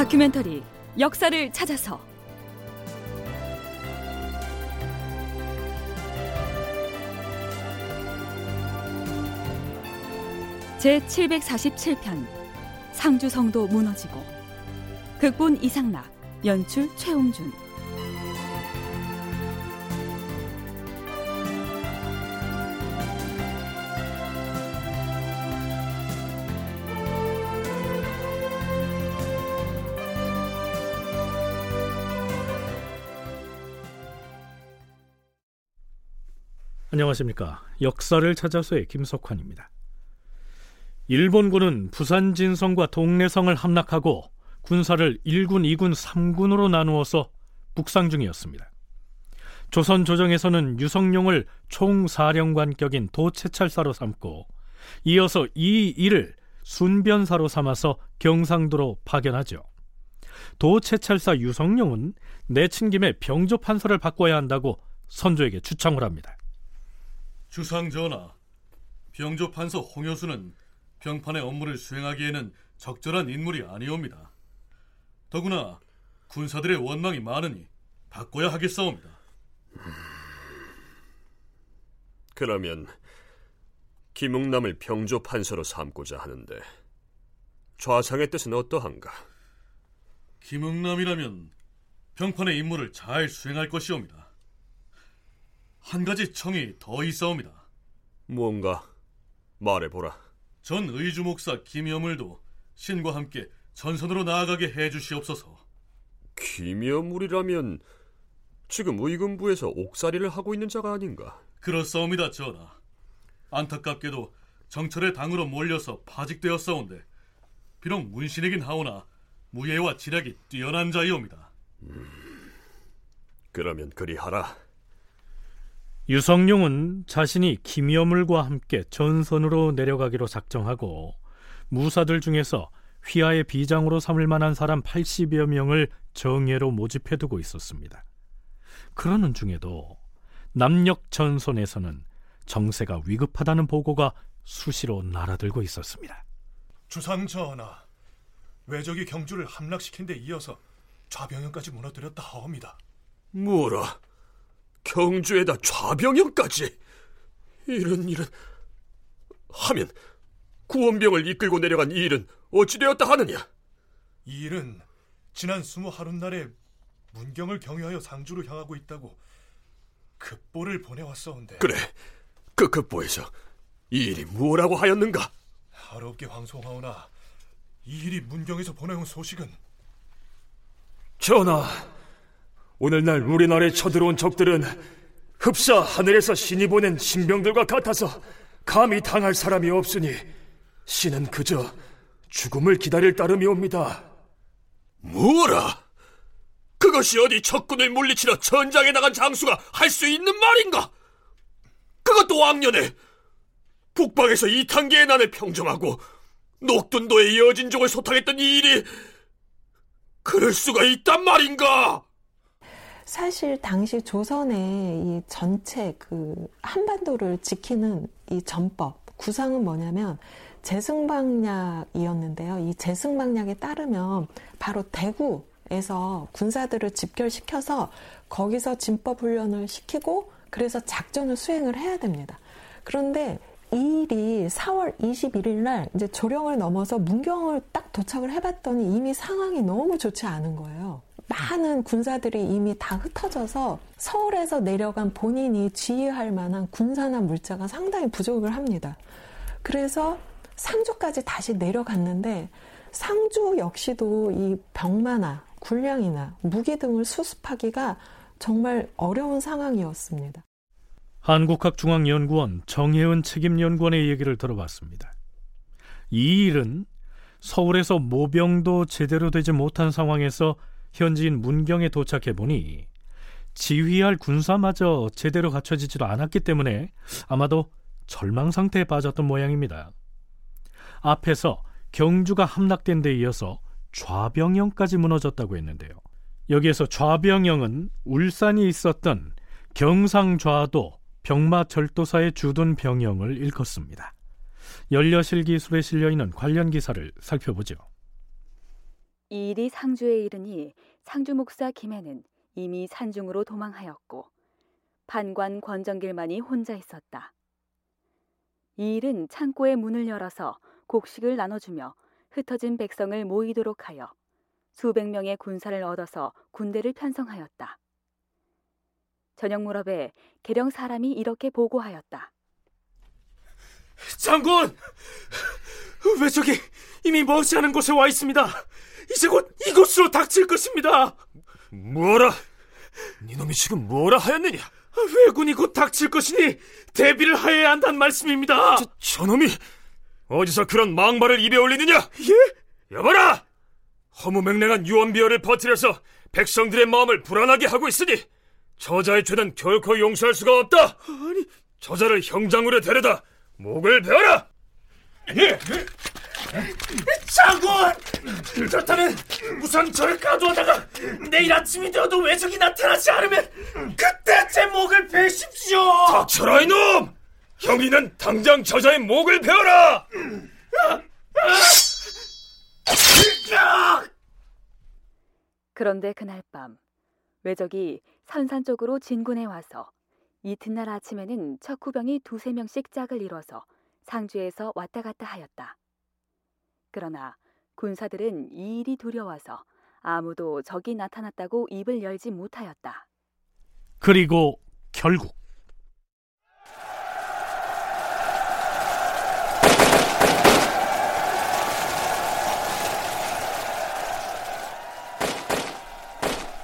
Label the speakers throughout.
Speaker 1: 다큐멘터리 역사를 찾아서. 제 747편 상주성도 무너지고. 극본 이상락 연출 최홍준
Speaker 2: 안녕하십니까. 역사를 찾아서의 김석환입니다. 일본군은 부산 진성과 동래성을 함락하고 군사를 1군, 2군, 3군으로 나누어서 북상 중이었습니다. 조선 조정에서는 유성룡을 총사령관격인 도채찰사로 삼고 이어서 이 일을 순변사로 삼아서 경상도로 파견하죠. 도채찰사 유성룡은 내친 김에 병조 판서를 바꿔야 한다고 선조에게 추청을 합니다.
Speaker 3: 주상 전하, 병조 판서 홍효수는 병판의 업무를 수행하기에는 적절한 인물이 아니옵니다. 더구나 군사들의 원망이 많으니 바꿔야 하겠사옵니다.
Speaker 4: 그러면 김웅남을 병조 판서로 삼고자 하는데 좌상의 뜻은 어떠한가?
Speaker 3: 김응남이라면 병판의 임무를 잘 수행할 것이옵니다. 한 가지 청이 더 있사옵니다.
Speaker 4: 무언가 말해보라.
Speaker 3: 전 의주 목사 김여물도 신과 함께 전선으로 나아가게 해주시옵소서.
Speaker 4: 김여물이라면 지금 의금부에서 옥살이를 하고 있는 자가 아닌가?
Speaker 3: 그렇사옵니다, 전하. 안타깝게도 정철의 당으로 몰려서 파직되었사온데 비록 문신이긴 하오나 무예와 지략이 뛰어난 자이옵니다.
Speaker 4: 그러면 그리하라.
Speaker 2: 유성룡은 자신이 김여물과 함께 전선으로 내려가기로 작정하고 무사들 중에서 휘하의 비장으로 삼을 만한 사람 80여 명을 정예로 모집해두고 있었습니다. 그러는 중에도 남녘 전선에서는 정세가 위급하다는 보고가 수시로 날아들고 있었습니다.
Speaker 5: 주상 전하, 외적이 경주를 함락시킨 데 이어서 좌병현까지 무너뜨렸다 하옵니다.
Speaker 4: 뭐라? 경주에다 좌병형까지? 이런 일은 하면 구원병을 이끌고 내려간 이 일은 어찌되었다 하느냐?
Speaker 5: 이 일은 지난 스무 하룻날에 문경을 경유하여 상주로 향하고 있다고 급보를 보내왔사온데
Speaker 4: 그래, 그 급보에서 이 일이 무엇라고 하였는가?
Speaker 5: 하롭게 황송하오나 이 일이 문경에서 보내온 소식은
Speaker 6: 전하, 오늘날 우리나라에 쳐들어온 적들은 흡사 하늘에서 신이 보낸 신병들과 같아서 감히 당할 사람이 없으니 신은 그저 죽음을 기다릴 따름이옵니다.
Speaker 4: 뭐라? 그것이 어디 적군을 물리치러 전장에 나간 장수가 할 수 있는 말인가? 그것도 왕년에 북방에서 이탄계의 난을 평정하고 녹둔도의 여진족을 소탕했던 이 일이 그럴 수가 있단 말인가?
Speaker 7: 사실 당시 조선의 이 전체 그 한반도를 지키는 이 전법 구상은 뭐냐면 제승방략이었는데요. 이 제승방략에 따르면 바로 대구에서 군사들을 집결시켜서 거기서 진법 훈련을 시키고 그래서 작전을 수행을 해야 됩니다. 그런데 이 일이 4월 21일 날 이제 조령을 넘어서 문경을 딱 도착을 해봤더니 이미 상황이 너무 좋지 않은 거예요. 많은 군사들이 이미 다 흩어져서 서울에서 내려간 본인이 지휘할 만한 군사나 물자가 상당히 부족을 합니다. 그래서 상주까지 다시 내려갔는데 상주 역시도 이 병마나 군량이나 무기 등을 수습하기가 정말 어려운 상황이었습니다.
Speaker 2: 한국학중앙연구원 정혜은 책임연구원의 얘기를 들어봤습니다. 이 일은 서울에서 모병도 제대로 되지 못한 상황에서 현지인 문경에 도착해 보니 지휘할 군사마저 제대로 갖춰지지도 않았기 때문에 아마도 절망 상태에 빠졌던 모양입니다. 앞에서 경주가 함락된 데 이어서 좌병영까지 무너졌다고 했는데요. 여기에서 좌병영은 울산이 있었던 경상좌도 병마절도사의 주둔 병영을 일컫습니다. 연려실 기술에 실려 있는 관련 기사를 살펴보죠.
Speaker 1: 이 일이 상주에 이르니 상주 목사 김해는 이미 산중으로 도망하였고 판관 권정길만이 혼자 있었다. 이 일은 창고의 문을 열어서 곡식을 나눠주며 흩어진 백성을 모이도록 하여 수백 명의 군사를 얻어서 군대를 편성하였다. 저녁 무렵에 계령 사람이 이렇게 보고하였다.
Speaker 6: 장군! 왜적이 이미 머지않은 곳에 와 있습니다. 이제 곧 이곳으로 닥칠 것입니다. 뭐라? 니놈이 지금 뭐라 하였느냐? 왜군이 곧 닥칠 것이니 대비를 하여야 한다는 말씀입니다. 저, 저놈이 어디서 그런 망발을 입에 올리느냐? 예? 여봐라! 허무맹랑한 유언비어를 퍼뜨려서 백성들의 마음을 불안하게 하고 있으니 저자의 죄는 결코 용서할 수가 없다. 아니, 저자를 형장으로 데려다 목을 베어라. 예. 장군! 그렇다면 우선 저를 가두어다가 내일 아침이 되어도 외적이 나타나지 않으면 그때 제 목을 베십시오! 닥쳐라 이놈! 형이는 당장 저자의 목을 베어라!
Speaker 1: 그런데 그날 밤 외적이 선산 쪽으로 진군해 와서 이튿날 아침에는 척후병이 두세 명씩 짝을 이뤄서 상주에서 왔다 갔다 하였다. 그러나 군사들은 이 일이 두려워서 아무도 적이 나타났다고 입을 열지 못하였다.
Speaker 2: 그리고 결국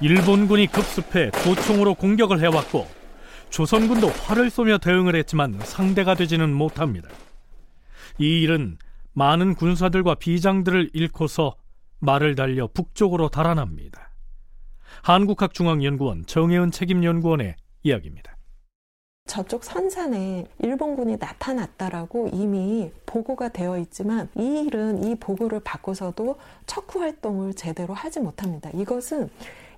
Speaker 2: 일본군이 급습해 도총으로 공격을 해왔고 조선군도 활을 쏘며 대응을 했지만 상대가 되지는 못합니다. 이 일은 많은 군사들과 비장들을 잃고서 말을 달려 북쪽으로 달아납니다. 한국학중앙연구원 정혜은 책임연구원의 이야기입니다.
Speaker 7: 저쪽 선산에 일본군이 나타났다라고 이미 보고가 되어 있지만 이 일은 이 보고를 받고서도 척후 활동을 제대로 하지 못합니다. 이것은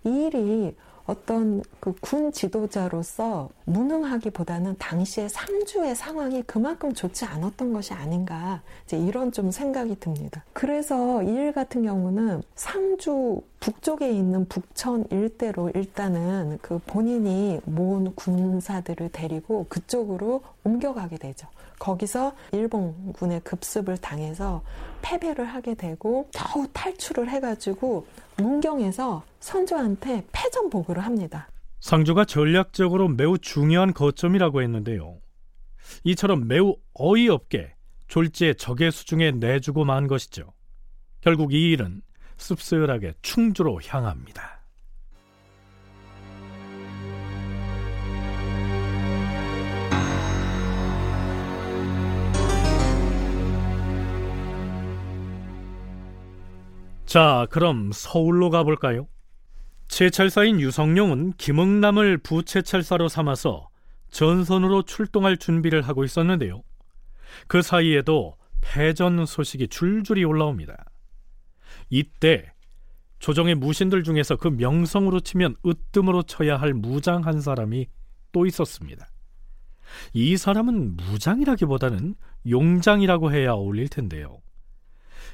Speaker 7: 이 일이 어떤 그 군 지도자로서 무능하기보다는 당시의 상주의 상황이 그만큼 좋지 않았던 것이 아닌가 이제 이런 좀 생각이 듭니다. 그래서 이 일 같은 경우는 상주 북쪽에 있는 북천 일대로 일단은 그 본인이 모은 군사들을 데리고 그쪽으로 옮겨가게 되죠. 거기서 일본군의 급습을 당해서 패배를 하게 되고 겨우 탈출을 해가지고 문경에서 선조한테 패전 보고를 합니다.
Speaker 2: 상주가 전략적으로 매우 중요한 거점이라고 했는데요. 이처럼 매우 어이없게 졸지에 적의 수중에 내주고 만 것이죠. 결국 이 일은 씁쓸하게 충주로 향합니다. 자, 그럼 서울로 가볼까요? 채찰사인 유성룡은 김응남을 부채찰사로 삼아서 전선으로 출동할 준비를 하고 있었는데요. 그 사이에도 패전 소식이 줄줄이 올라옵니다. 이때 조정의 무신들 중에서 그 명성으로 치면 으뜸으로 쳐야 할 무장 한 사람이 또 있었습니다. 이 사람은 무장이라기보다는 용장이라고 해야 어울릴 텐데요.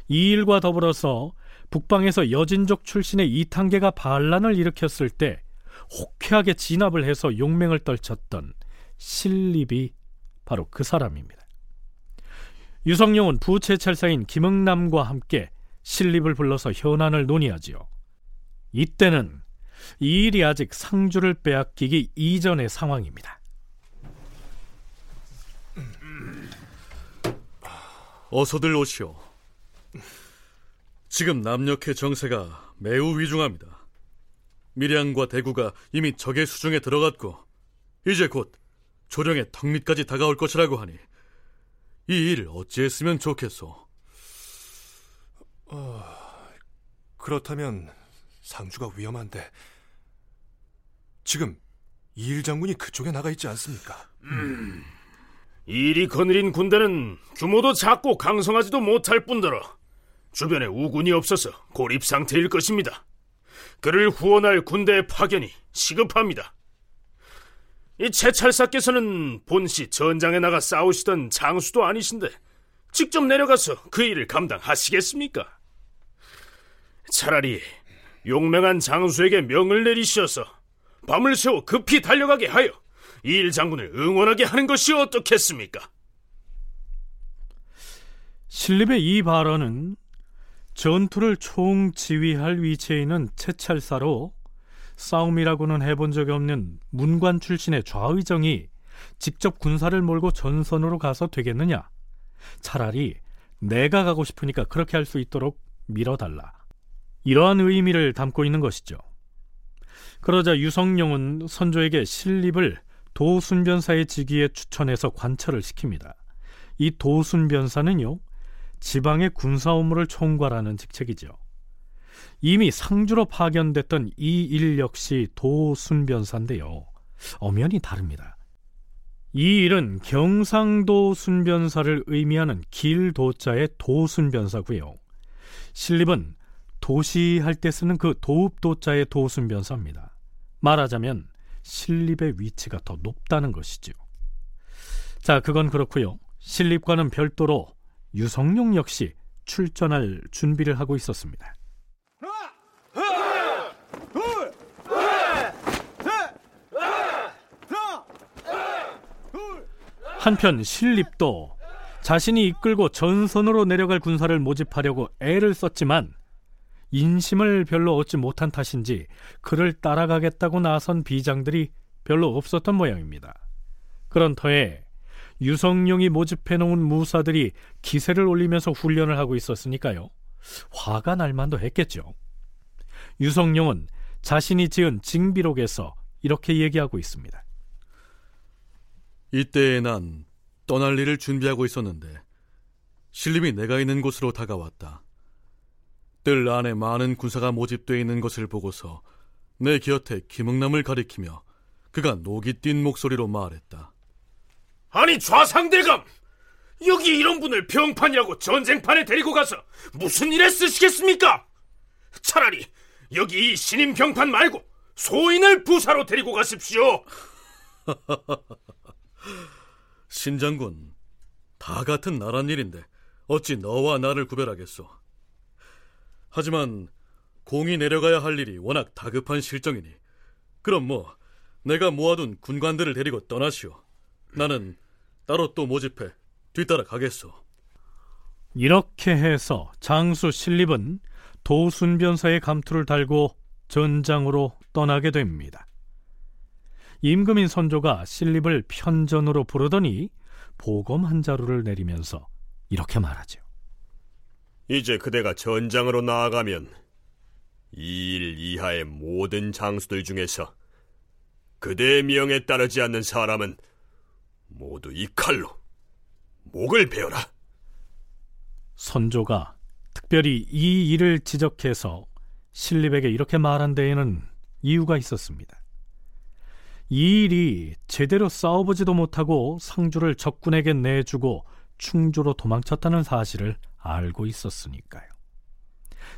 Speaker 2: 이 일과 더불어서 북방에서 여진족 출신의 이탄계가 반란을 일으켰을 때 호쾌하게 진압을 해서 용맹을 떨쳤던 신립이 바로 그 사람입니다. 유성룡은 부채찰사인 김응남과 함께 신립을 불러서 현안을 논의하지요. 이때는 이 일이 아직 상주를 빼앗기기 이전의 상황입니다.
Speaker 3: 어서들 오시오. 지금 남녘의 정세가 매우 위중합니다. 밀양과 대구가 이미 적의 수중에 들어갔고 이제 곧 조령의 턱밑까지 다가올 것이라고 하니 이 일을 어찌했으면 좋겠소?
Speaker 5: 어, 그렇다면 상주가 위험한데 지금 이일 장군이 그쪽에 나가 있지 않습니까? 음,
Speaker 6: 일이 거느린 군대는 규모도 작고 강성하지도 못할 뿐더러 주변에 우군이 없어서 고립 상태일 것입니다. 그를 후원할 군대의 파견이 시급합니다. 이 채찰사께서는 본시 전장에 나가 싸우시던 장수도 아니신데 직접 내려가서 그 일을 감당하시겠습니까? 차라리 용맹한 장수에게 명을 내리시어서 밤을 새워 급히 달려가게 하여 이일 장군을 응원하게 하는 것이 어떻겠습니까?
Speaker 2: 신립의 이 발언은 전투를 총지휘할 위치에 있는 채찰사로 싸움이라고는 해본 적이 없는 문관 출신의 좌의정이 직접 군사를 몰고 전선으로 가서 되겠느냐? 차라리 내가 가고 싶으니까 그렇게 할 수 있도록 밀어달라. 이러한 의미를 담고 있는 것이죠. 그러자 유성룡은 선조에게 신립을 도순변사의 직위에 추천해서 관철을 시킵니다. 이 도순변사는요, 지방의 군사 업무를 총괄하는 직책이죠. 이미 상주로 파견됐던 이 일 역시 도순변사인데요. 엄연히 다릅니다. 이 일은 경상도 순변사를 의미하는 길도자의 도순변사고요. 신립은 도시할 때 쓰는 그 도읍도자의 도순변사입니다. 말하자면 신립의 위치가 더 높다는 것이죠. 자, 그건 그렇고요. 신립과는 별도로 유성룡 역시 출전할 준비를 하고 있었습니다. 한편 신립도 자신이 이끌고 전선으로 내려갈 군사를 모집하려고 애를 썼지만 인심을 별로 얻지 못한 탓인지 그를 따라가겠다고 나선 비장들이 별로 없었던 모양입니다. 그런 터에 유성룡이 모집해 놓은 무사들이 기세를 올리면서 훈련을 하고 있었으니까요. 화가 날 만도 했겠죠. 유성룡은 자신이 지은 징비록에서 이렇게 얘기하고 있습니다.
Speaker 3: 이때에 난 떠날 일을 준비하고 있었는데 신림이 내가 있는 곳으로 다가왔다. 뜰 안에 많은 군사가 모집되어 있는 것을 보고서 내 곁에 김흥남을 가리키며 그가 녹이 띈 목소리로 말했다.
Speaker 6: 아니 좌상대감! 여기 이런 분을 병판이라고 전쟁판에 데리고 가서 무슨 일에 쓰시겠습니까? 차라리 여기 이 신임 병판 말고 소인을 부사로 데리고 가십시오.
Speaker 3: 신장군, 다 같은 나란 일인데 어찌 너와 나를 구별하겠소? 하지만 공이 내려가야 할 일이 워낙 다급한 실정이니 그럼 뭐 내가 모아둔 군관들을 데리고 떠나시오. 나는 따로 또 모집해 뒤따라 가겠소.
Speaker 2: 이렇게 해서 장수 신립은 도순변사의 감투를 달고 전장으로 떠나게 됩니다. 임금인 선조가 신립을 편전으로 부르더니 보검 한 자루를 내리면서 이렇게 말하죠.
Speaker 8: 이제 그대가 전장으로 나아가면 이 일 이하의 모든 장수들 중에서 그대의 명에 따르지 않는 사람은 모두 이 칼로 목을 베어라.
Speaker 2: 선조가 특별히 이 일을 지적해서 신립에게 이렇게 말한 데에는 이유가 있었습니다. 이 일이 제대로 싸워보지도 못하고 상주를 적군에게 내주고 충주로 도망쳤다는 사실을 알고 있었으니까요.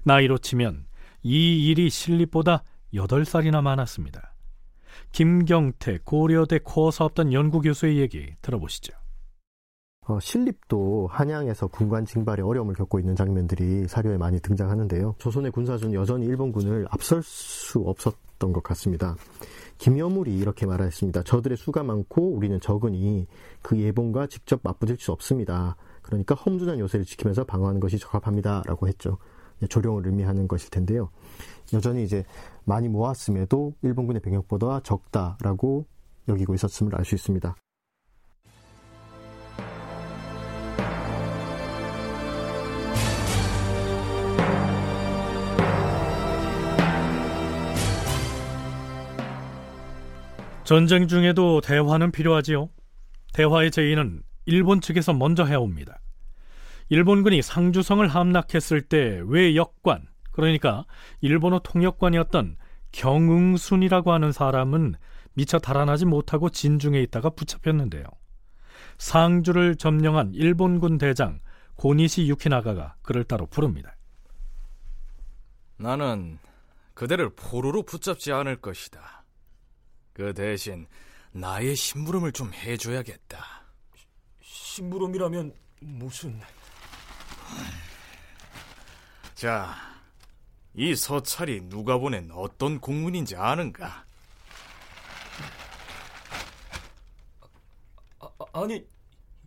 Speaker 2: 나이로 치면 이 일이 신립보다 8살이나 많았습니다. 김경태 고려대 코어 사업단 연구교수의 얘기 들어보시죠.
Speaker 9: 어, 신립도 한양에서 군관 징발에 어려움을 겪고 있는 장면들이 사료에 많이 등장하는데요. 조선의 군사준 여전히 일본군을 앞설 수 없었던 것 같습니다. 김여물이 이렇게 말했습니다. 저들의 수가 많고 우리는 적으니 그 예봉과 직접 맞부딪힐 수 없습니다. 그러니까 험준한 요새를 지키면서 방어하는 것이 적합합니다라고 했죠. 조령을 의미하는 것일 텐데요. 여전히 이제 많이 모았음에도 일본군의 병력보다 적다라고 여기고 있었음을 알 수 있습니다.
Speaker 2: 전쟁 중에도 대화는 필요하지요. 대화의 제의는 일본 측에서 먼저 해옵니다. 일본군이 상주성을 함락했을 때 외역관, 그러니까 일본어 통역관이었던 경응순이라고 하는 사람은 미처 달아나지 못하고 진중에 있다가 붙잡혔는데요. 상주를 점령한 일본군 대장 고니시 유키나가가 그를 따로 부릅니다.
Speaker 10: 나는 그대를 포로로 붙잡지 않을 것이다. 그 대신 나의 심부름을 좀 해줘야겠다.
Speaker 6: 심부름이라면 무슨...
Speaker 10: 자, 이 서찰이 누가 보낸 어떤 공문인지 아는가?
Speaker 6: 아, 아니,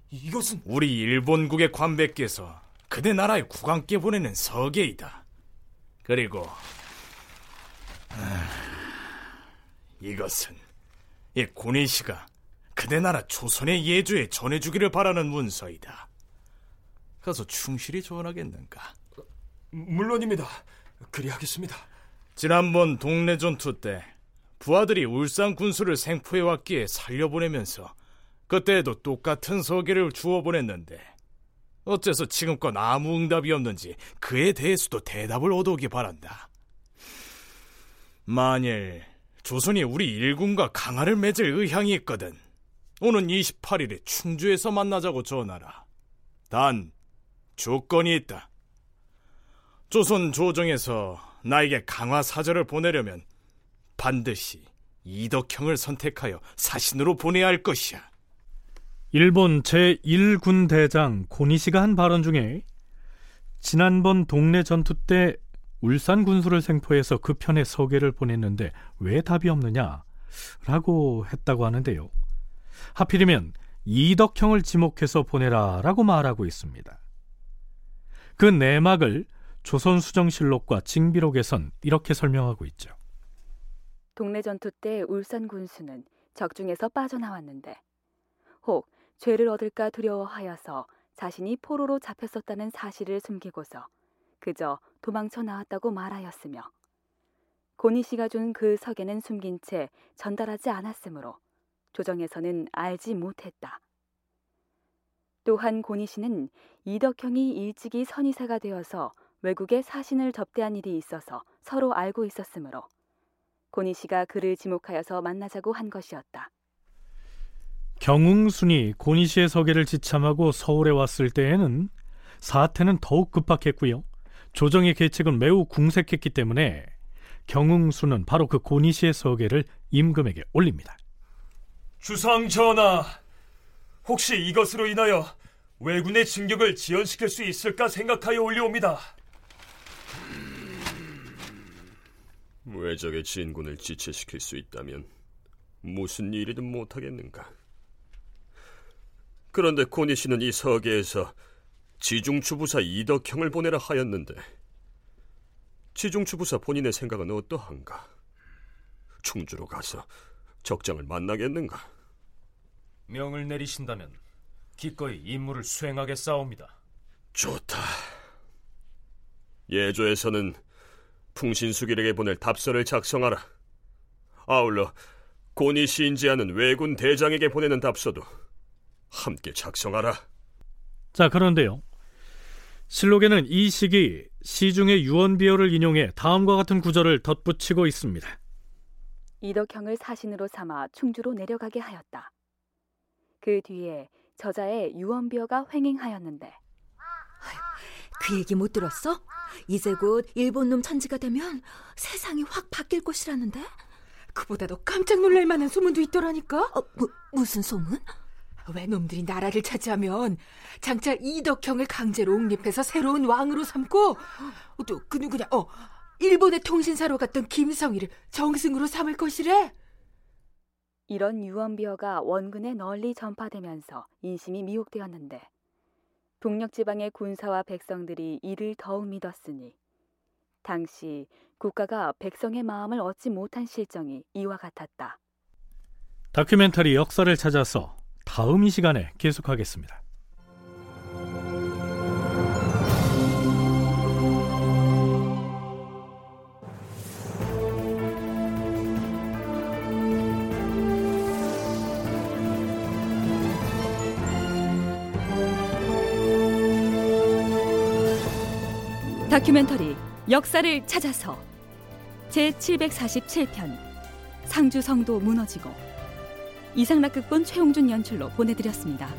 Speaker 6: 이것은
Speaker 10: 우리 일본국의 관백께서 그대 나라의 국왕께 보내는 서계이다. 그리고 아, 이것은 이 고니씨가 그대 나라 조선의 예주에 전해주기를 바라는 문서이다. 가서 충실히 조언하겠는가?
Speaker 6: 물론입니다. 그리하겠습니다.
Speaker 10: 지난번 동네 전투 때 부하들이 울산 군수를 생포해 왔기에 살려보내면서 그때에도 똑같은 서계를 주워 보냈는데 어째서 지금껏 아무 응답이 없는지 그에 대해서도 대답을 얻어오기 바란다. 만일 조선이 우리 일군과 강화를 맺을 의향이 있거든 오는 28일에 충주에서 만나자고 전하라. 단 조건이 있다. 조선 조정에서 나에게 강화 사절을 보내려면 반드시 이덕형을 선택하여 사신으로 보내야 할 것이야.
Speaker 2: 일본 제1군 대장 고니시가 한 발언 중에 지난번 동네 전투 때 울산 군수를 생포해서 그 편에 서계를 보냈는데 왜 답이 없느냐? 라고 했다고 하는데요. 하필이면 이덕형을 지목해서 보내라 라고 말하고 있습니다. 그 내막을 조선수정실록과 징비록에선 이렇게 설명하고 있죠.
Speaker 1: 동네 전투 때 울산 군수는 적중에서 빠져나왔는데 혹 죄를 얻을까 두려워하여서 자신이 포로로 잡혔었다는 사실을 숨기고서 그저 도망쳐 나왔다고 말하였으며 고니 씨가 준그 석에는 숨긴 채 전달하지 않았으므로 조정에서는 알지 못했다. 또한 고니 씨는 이덕형이 일찍이 선의사가 되어서 외국에 사신을 접대한 일이 있어서 서로 알고 있었으므로 고니 씨가 그를 지목하여서 만나자고 한 것이었다.
Speaker 2: 경웅순이 고니 씨의 서계를 지참하고 서울에 왔을 때에는 사태는 더욱 급박했고요. 조정의 계책은 매우 궁색했기 때문에 경웅순은 바로 그 고니 씨의 서계를 임금에게 올립니다.
Speaker 6: 주상 전하, 혹시 이것으로 인하여 왜군의 진격을 지연시킬 수 있을까 생각하여 올려옵니다.
Speaker 8: 외적의 진군을 지체시킬 수 있다면 무슨 일이든 못하겠는가? 그런데 코니 씨는 이 서계에서 지중추부사 이덕형을 보내라 하였는데 지중추부사 본인의 생각은 어떠한가? 충주로 가서 적장을 만나겠는가?
Speaker 6: 명을 내리신다면 기꺼이 임무를 수행하겠사옵니다.
Speaker 8: 좋다. 예조에서는 풍신수길에게 보낼 답서를 작성하라. 아울러 고니 시인지하는 왜군 대장에게 보내는 답서도 함께 작성하라.
Speaker 2: 자, 그런데요. 실록에는 이 시기 시중의 유언비어를 인용해 다음과 같은 구절을 덧붙이고 있습니다.
Speaker 1: 이덕형을 사신으로 삼아 충주로 내려가게 하였다. 그 뒤에 저자의 유언비어가 횡행하였는데
Speaker 11: 그 얘기 못 들었어? 이제 곧 일본 놈 천지가 되면 세상이 확 바뀔 것이라는데?
Speaker 12: 그보다도 깜짝 놀랄 만한 소문도 있더라니까.
Speaker 11: 어, 뭐, 무슨 소문?
Speaker 12: 왜 놈들이 나라를 차지하면 장차 이덕형을 강제로 옹립해서 새로운 왕으로 삼고 또 그 누구냐 어 일본의 통신사로 갔던 김성희를 정승으로 삼을 것이래.
Speaker 1: 이런 유언비어가 원군에 널리 전파되면서 인심이 미혹되었는데 동력 지방의 군사와 백성들이 이를 더욱 믿었으니 당시 국가가 백성의 마음을 얻지 못한 실정이 이와 같았다.
Speaker 2: 다큐멘터리 역사를 찾아서 다음 이 시간에 계속하겠습니다.
Speaker 1: 다큐멘터리 역사를 찾아서 제 747편 상주 성도 무너지고 이상락 극본 최홍준 연출로 보내드렸습니다.